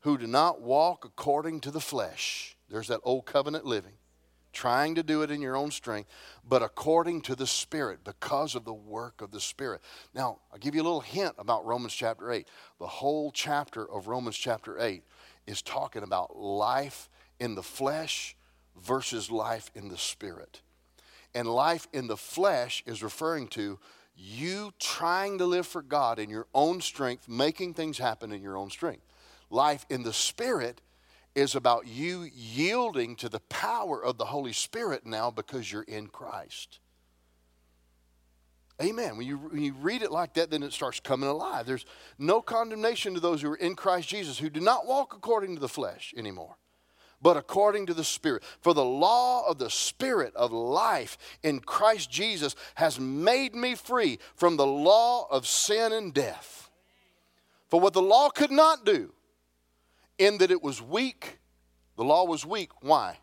who do not walk according to the flesh. There's that old covenant living, trying to do it in your own strength, but according to the Spirit, because of the work of the Spirit. Now, I'll give you a little hint about Romans chapter 8. The whole chapter of Romans chapter 8 is talking about life in the flesh versus life in the Spirit. And life in the flesh is referring to you trying to live for God in your own strength, making things happen in your own strength. Life in the Spirit is about you yielding to the power of the Holy Spirit now because you're in Christ. Amen. When you, when you read it like that, then it starts coming alive. There's no condemnation to those who are in Christ Jesus who do not walk according to the flesh anymore but according to the Spirit. For the law of the Spirit of life in Christ Jesus has made me free from the law of sin and death. For what the law could not do, in that it was weak, the law was weak. Why?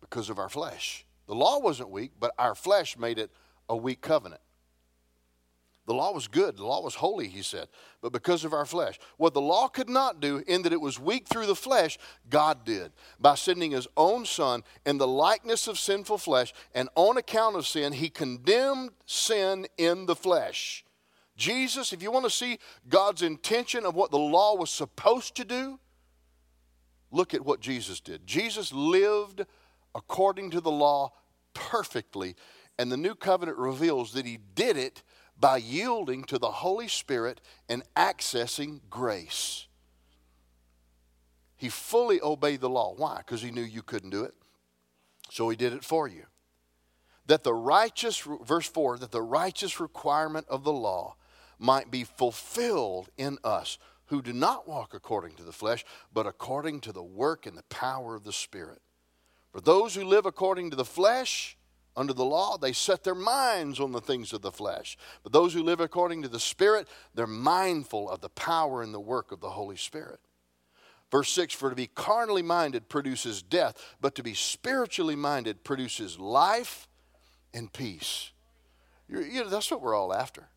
Because of our flesh. The law wasn't weak, but our flesh made it a weak covenant. The law was good, the law was holy, he said, but because of our flesh. What the law could not do, in that it was weak through the flesh, God did by sending his own Son in the likeness of sinful flesh, and on account of sin, he condemned sin in the flesh. Jesus, if you want to see God's intention of what the law was supposed to do, look at what Jesus did. Jesus lived according to the law perfectly, and the new covenant reveals that he did it by yielding to the Holy Spirit and accessing grace. He fully obeyed the law. Why? Because he knew you couldn't do it. So he did it for you. That the righteous, verse 4, that the righteous requirement of the law might be fulfilled in us who do not walk according to the flesh, but according to the work and the power of the Spirit. For those who live according to the flesh, under the law, they set their minds on the things of the flesh. But those who live according to the Spirit, they're mindful of the power and the work of the Holy Spirit. Verse 6 For to be carnally minded produces death, but to be spiritually minded produces life and peace. You're, know, that's what we're all after.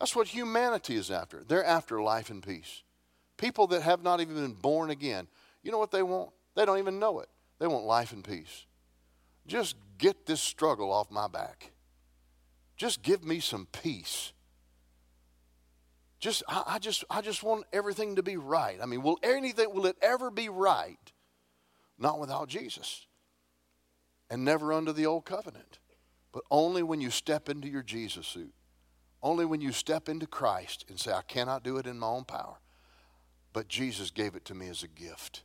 That's what humanity is after. They're after life and peace. People that have not even been born again, you know what they want? They don't even know it. They want life and peace. Just get this struggle off my back. Just give me some peace. Just I, I, just I just want everything to be right. I mean, will anything will it ever be right? Not without Jesus. And never under the old covenant. But only when you step into your Jesus suit. Only when you step into Christ and say, I cannot do it in my own power. But Jesus gave it to me as a gift.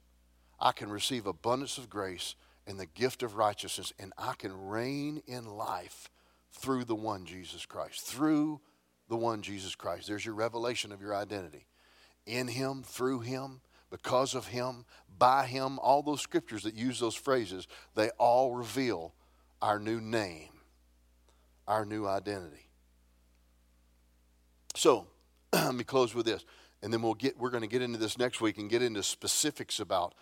I can receive abundance of grace and the gift of righteousness, and I can reign in life through the one Jesus Christ. Through the one Jesus Christ. There's your revelation of your identity. In Him, through Him, because of Him, by Him, all those scriptures that use those phrases, they all reveal our new name, our new identity. So, let me close with this, and then we'll get, we're going to get into this next week and get into specifics about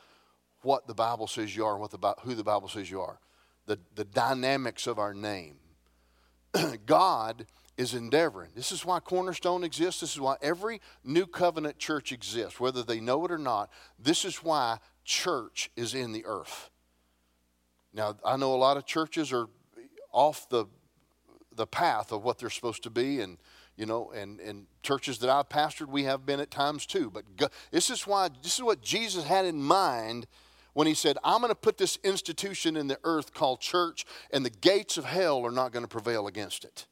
what the Bible says you are and what the, who the Bible says you are. The, the dynamics of our name. God is endeavoring. This is why Cornerstone exists. This is why every new covenant church exists, whether they know it or not. This is why church is in the earth. Now, I know a lot of churches are off the, the path of what they're supposed to be, and you know, and, and churches that I've pastored, we have been at times too. But this is why this is what Jesus had in mind when he said, I'm going to put this institution in the earth called church, and the gates of hell are not going to prevail against it.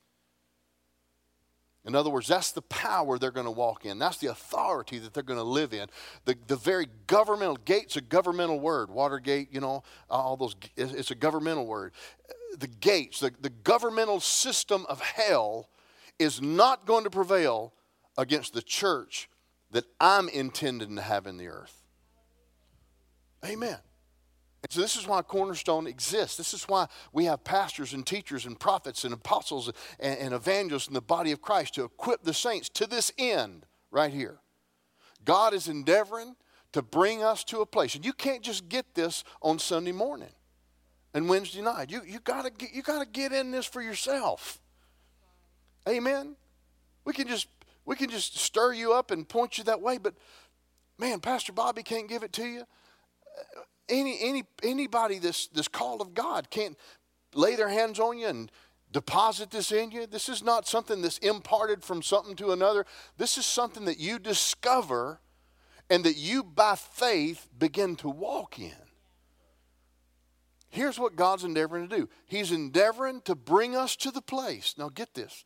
In other words, that's the power they're going to walk in. That's the authority that they're going to live in. The, the very governmental, gate's a governmental word. Watergate, you know, all those, it's a governmental word. The gates, the, the governmental system of hell is not going to prevail against the church that I'm intending to have in the earth. Amen. And so this is why Cornerstone exists. This is why we have pastors and teachers and prophets and apostles and, and evangelists in the body of Christ to equip the saints to this end right here. God is endeavoring to bring us to a place. And you can't just get this on Sunday morning and Wednesday night. You, you got to you gotta get in this for yourself. Amen? We can just we can just stir you up and point you that way, but man, Pastor Bobby can't give it to you. Uh, any any anybody this this call of God can't lay their hands on you and deposit this in you. This is not something that's imparted from something to another. This is something that you discover and that you by faith begin to walk in. Here's what God's endeavoring to do He's endeavoring to bring us to the place. Now, get this.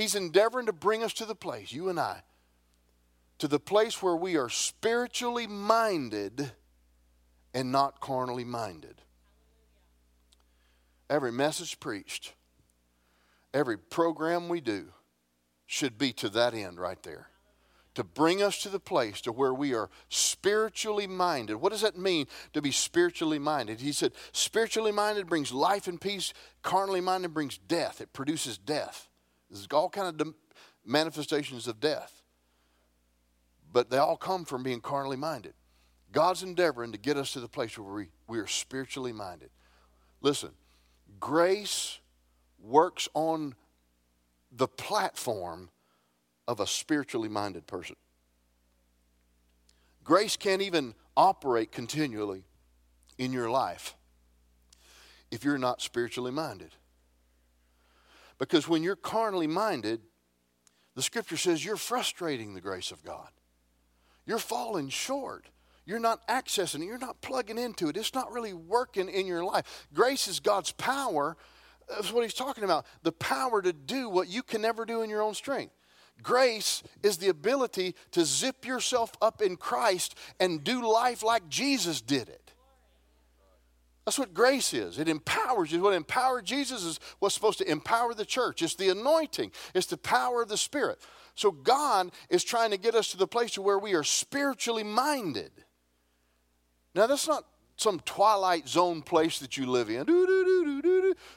He's endeavoring to bring us to the place, you and I, to the place where we are spiritually minded and not carnally minded. Every message preached, every program we do should be to that end right there to bring us to the place to where we are spiritually minded. What does that mean to be spiritually minded? He said, spiritually minded brings life and peace, carnally minded brings death. It produces death. This is all kind of manifestations of death. But they all come from being carnally minded. God's endeavoring to get us to the place where we, we are spiritually minded. Listen, grace works on the platform of a spiritually minded person. Grace can't even operate continually in your life if you're not spiritually minded. Because when you're carnally minded, the scripture says you're frustrating the grace of God. You're falling short. You're not accessing it. You're not plugging into it. It's not really working in your life. Grace is God's power. That's what he's talking about. The power to do what you can never do in your own strength. Grace is the ability to zip yourself up in Christ and do life like Jesus did it. That's what grace is. It empowers you. What empowered Jesus is what's supposed to empower the church. It's the anointing, it's the power of the Spirit. So God is trying to get us to the place where we are spiritually minded. Now, that's not some twilight zone place that you live in.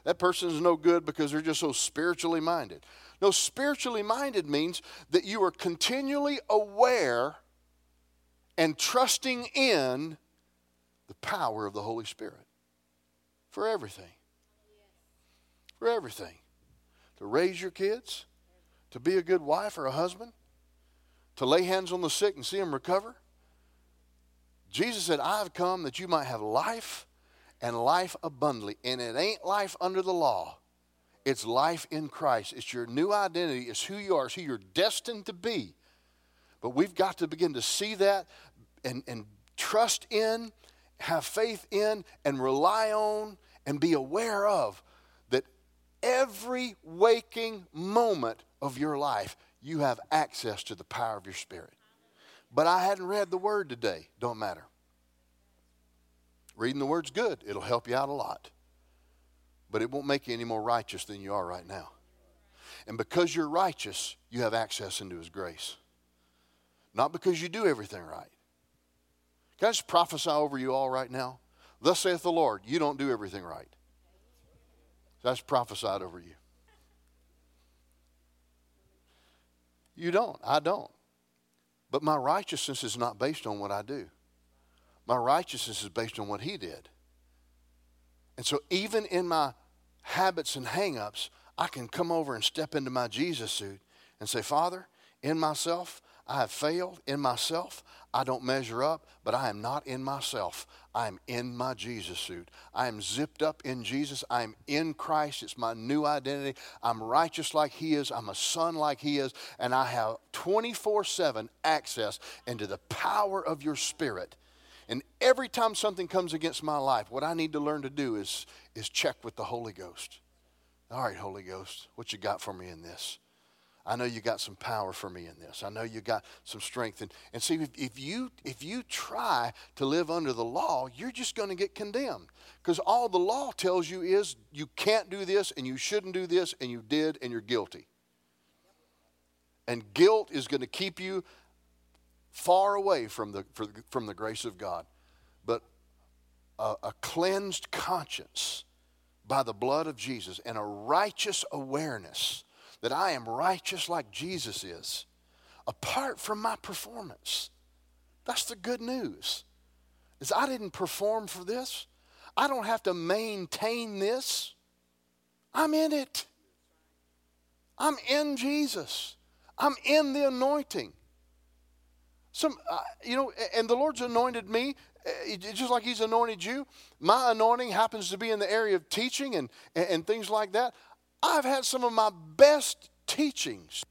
That person is no good because they're just so spiritually minded. No, spiritually minded means that you are continually aware and trusting in the power of the Holy Spirit for everything. For everything. To raise your kids, to be a good wife or a husband, to lay hands on the sick and see them recover. Jesus said, I have come that you might have life and life abundantly. And it ain't life under the law. It's life in Christ. It's your new identity. It's who you are. It's who you're destined to be. But we've got to begin to see that and, and trust in, have faith in, and rely on, and be aware of that every waking moment of your life, you have access to the power of your spirit. But I hadn't read the word today. Don't matter. Reading the word's good, it'll help you out a lot but it won't make you any more righteous than you are right now. And because you're righteous, you have access into His grace. Not because you do everything right. Can I just prophesy over you all right now? Thus saith the Lord, you don't do everything right. That's prophesied over you. You don't. I don't. But my righteousness is not based on what I do. My righteousness is based on what He did. And so, even in my habits and hangups, I can come over and step into my Jesus suit and say, Father, in myself, I have failed. In myself, I don't measure up, but I am not in myself. I am in my Jesus suit. I am zipped up in Jesus. I am in Christ. It's my new identity. I'm righteous like He is. I'm a son like He is. And I have 24 7 access into the power of your Spirit and every time something comes against my life, what I need to learn to do is, is check with the Holy Ghost. All right, Holy Ghost, what you got for me in this? I know you got some power for me in this. I know you got some strength. And, and see, if, if, you, if you try to live under the law, you're just going to get condemned. Because all the law tells you is you can't do this and you shouldn't do this and you did and you're guilty. And guilt is going to keep you far away from the, from the grace of God. But a, a cleansed conscience by the blood of Jesus and a righteous awareness that I am righteous like Jesus is, apart from my performance. That's the good news. Is I didn't perform for this. I don't have to maintain this. I'm in it. I'm in Jesus. I'm in the anointing. Some, uh, you know, and the Lord's anointed me uh, just like He's anointed you. My anointing happens to be in the area of teaching and, and, and things like that. I've had some of my best teachings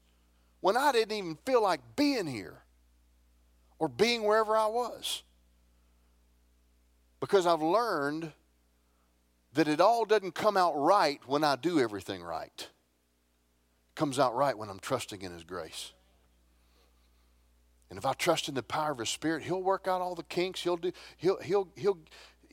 when I didn't even feel like being here or being wherever I was. Because I've learned that it all doesn't come out right when I do everything right. It comes out right when I'm trusting in His grace. And if I trust in the power of His Spirit, He'll work out all the kinks. He'll do. He'll. He'll. He'll.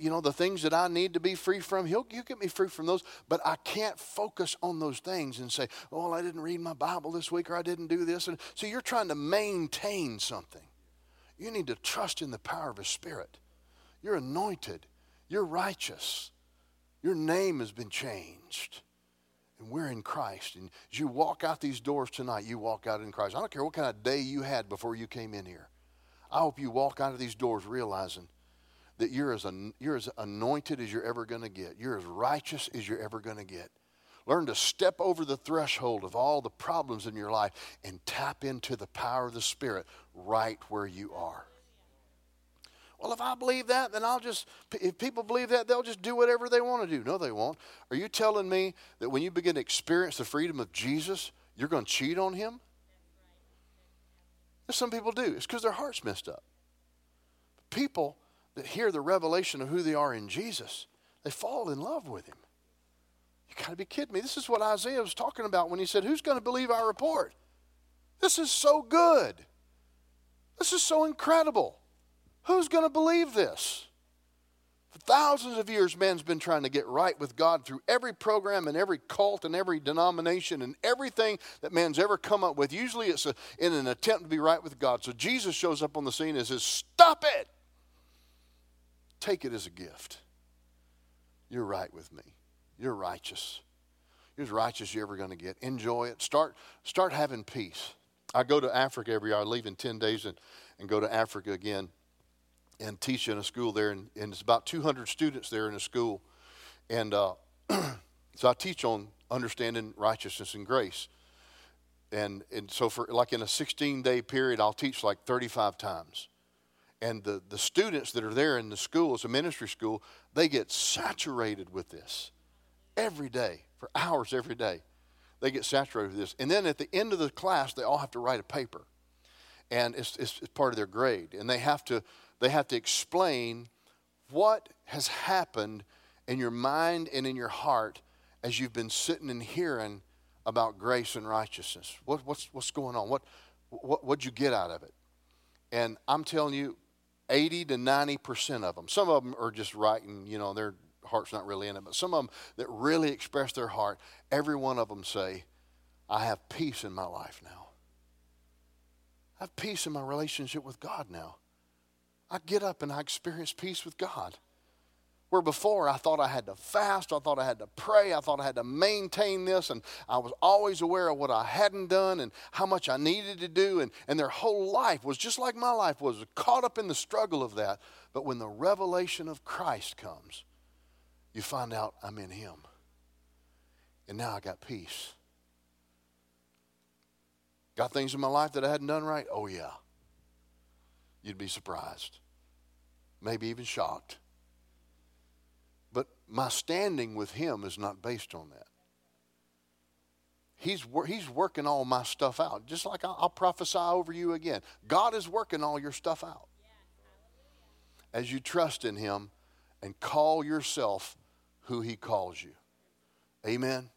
You know the things that I need to be free from. He'll. He'll get me free from those. But I can't focus on those things and say, "Oh, I didn't read my Bible this week, or I didn't do this." And so you're trying to maintain something. You need to trust in the power of His Spirit. You're anointed. You're righteous. Your name has been changed. And we're in Christ. And as you walk out these doors tonight, you walk out in Christ. I don't care what kind of day you had before you came in here. I hope you walk out of these doors realizing that you're as, you're as anointed as you're ever going to get. You're as righteous as you're ever going to get. Learn to step over the threshold of all the problems in your life and tap into the power of the Spirit right where you are. Well, if I believe that, then I'll just, if people believe that, they'll just do whatever they want to do. No, they won't. Are you telling me that when you begin to experience the freedom of Jesus, you're going to cheat on him? Some people do. It's because their heart's messed up. People that hear the revelation of who they are in Jesus, they fall in love with him. You got to be kidding me. This is what Isaiah was talking about when he said, Who's going to believe our report? This is so good. This is so incredible. Who's going to believe this? For thousands of years, man's been trying to get right with God through every program and every cult and every denomination and everything that man's ever come up with. Usually it's a, in an attempt to be right with God. So Jesus shows up on the scene and says, Stop it! Take it as a gift. You're right with me. You're righteous. You're as righteous you're ever going to get. Enjoy it. Start, start having peace. I go to Africa every year. I leave in 10 days and, and go to Africa again and teach in a school there, and, and it's about 200 students there in a school. And uh, so I teach on understanding righteousness and grace. And, and so, for like in a 16 day period, I'll teach like 35 times. And the, the students that are there in the school, it's a ministry school, they get saturated with this every day, for hours every day. They get saturated with this. And then at the end of the class, they all have to write a paper. And it's, it's, it's part of their grade. And they have to they have to explain what has happened in your mind and in your heart as you've been sitting and hearing about grace and righteousness. What, what's, what's going on? What, what, what'd you get out of it? And I'm telling you, 80 to 90% of them, some of them are just writing, you know, their heart's not really in it, but some of them that really express their heart, every one of them say, I have peace in my life now. I have peace in my relationship with God now. I get up and I experience peace with God. Where before I thought I had to fast, I thought I had to pray, I thought I had to maintain this, and I was always aware of what I hadn't done and how much I needed to do, and, and their whole life was just like my life was, caught up in the struggle of that. But when the revelation of Christ comes, you find out I'm in Him. And now I got peace. Got things in my life that I hadn't done right? Oh, yeah you'd be surprised, maybe even shocked. My standing with Him is not based on that. He's, he's working all my stuff out. Just like I'll, I'll prophesy over you again. God is working all your stuff out. As you trust in Him and call yourself who He calls you. Amen.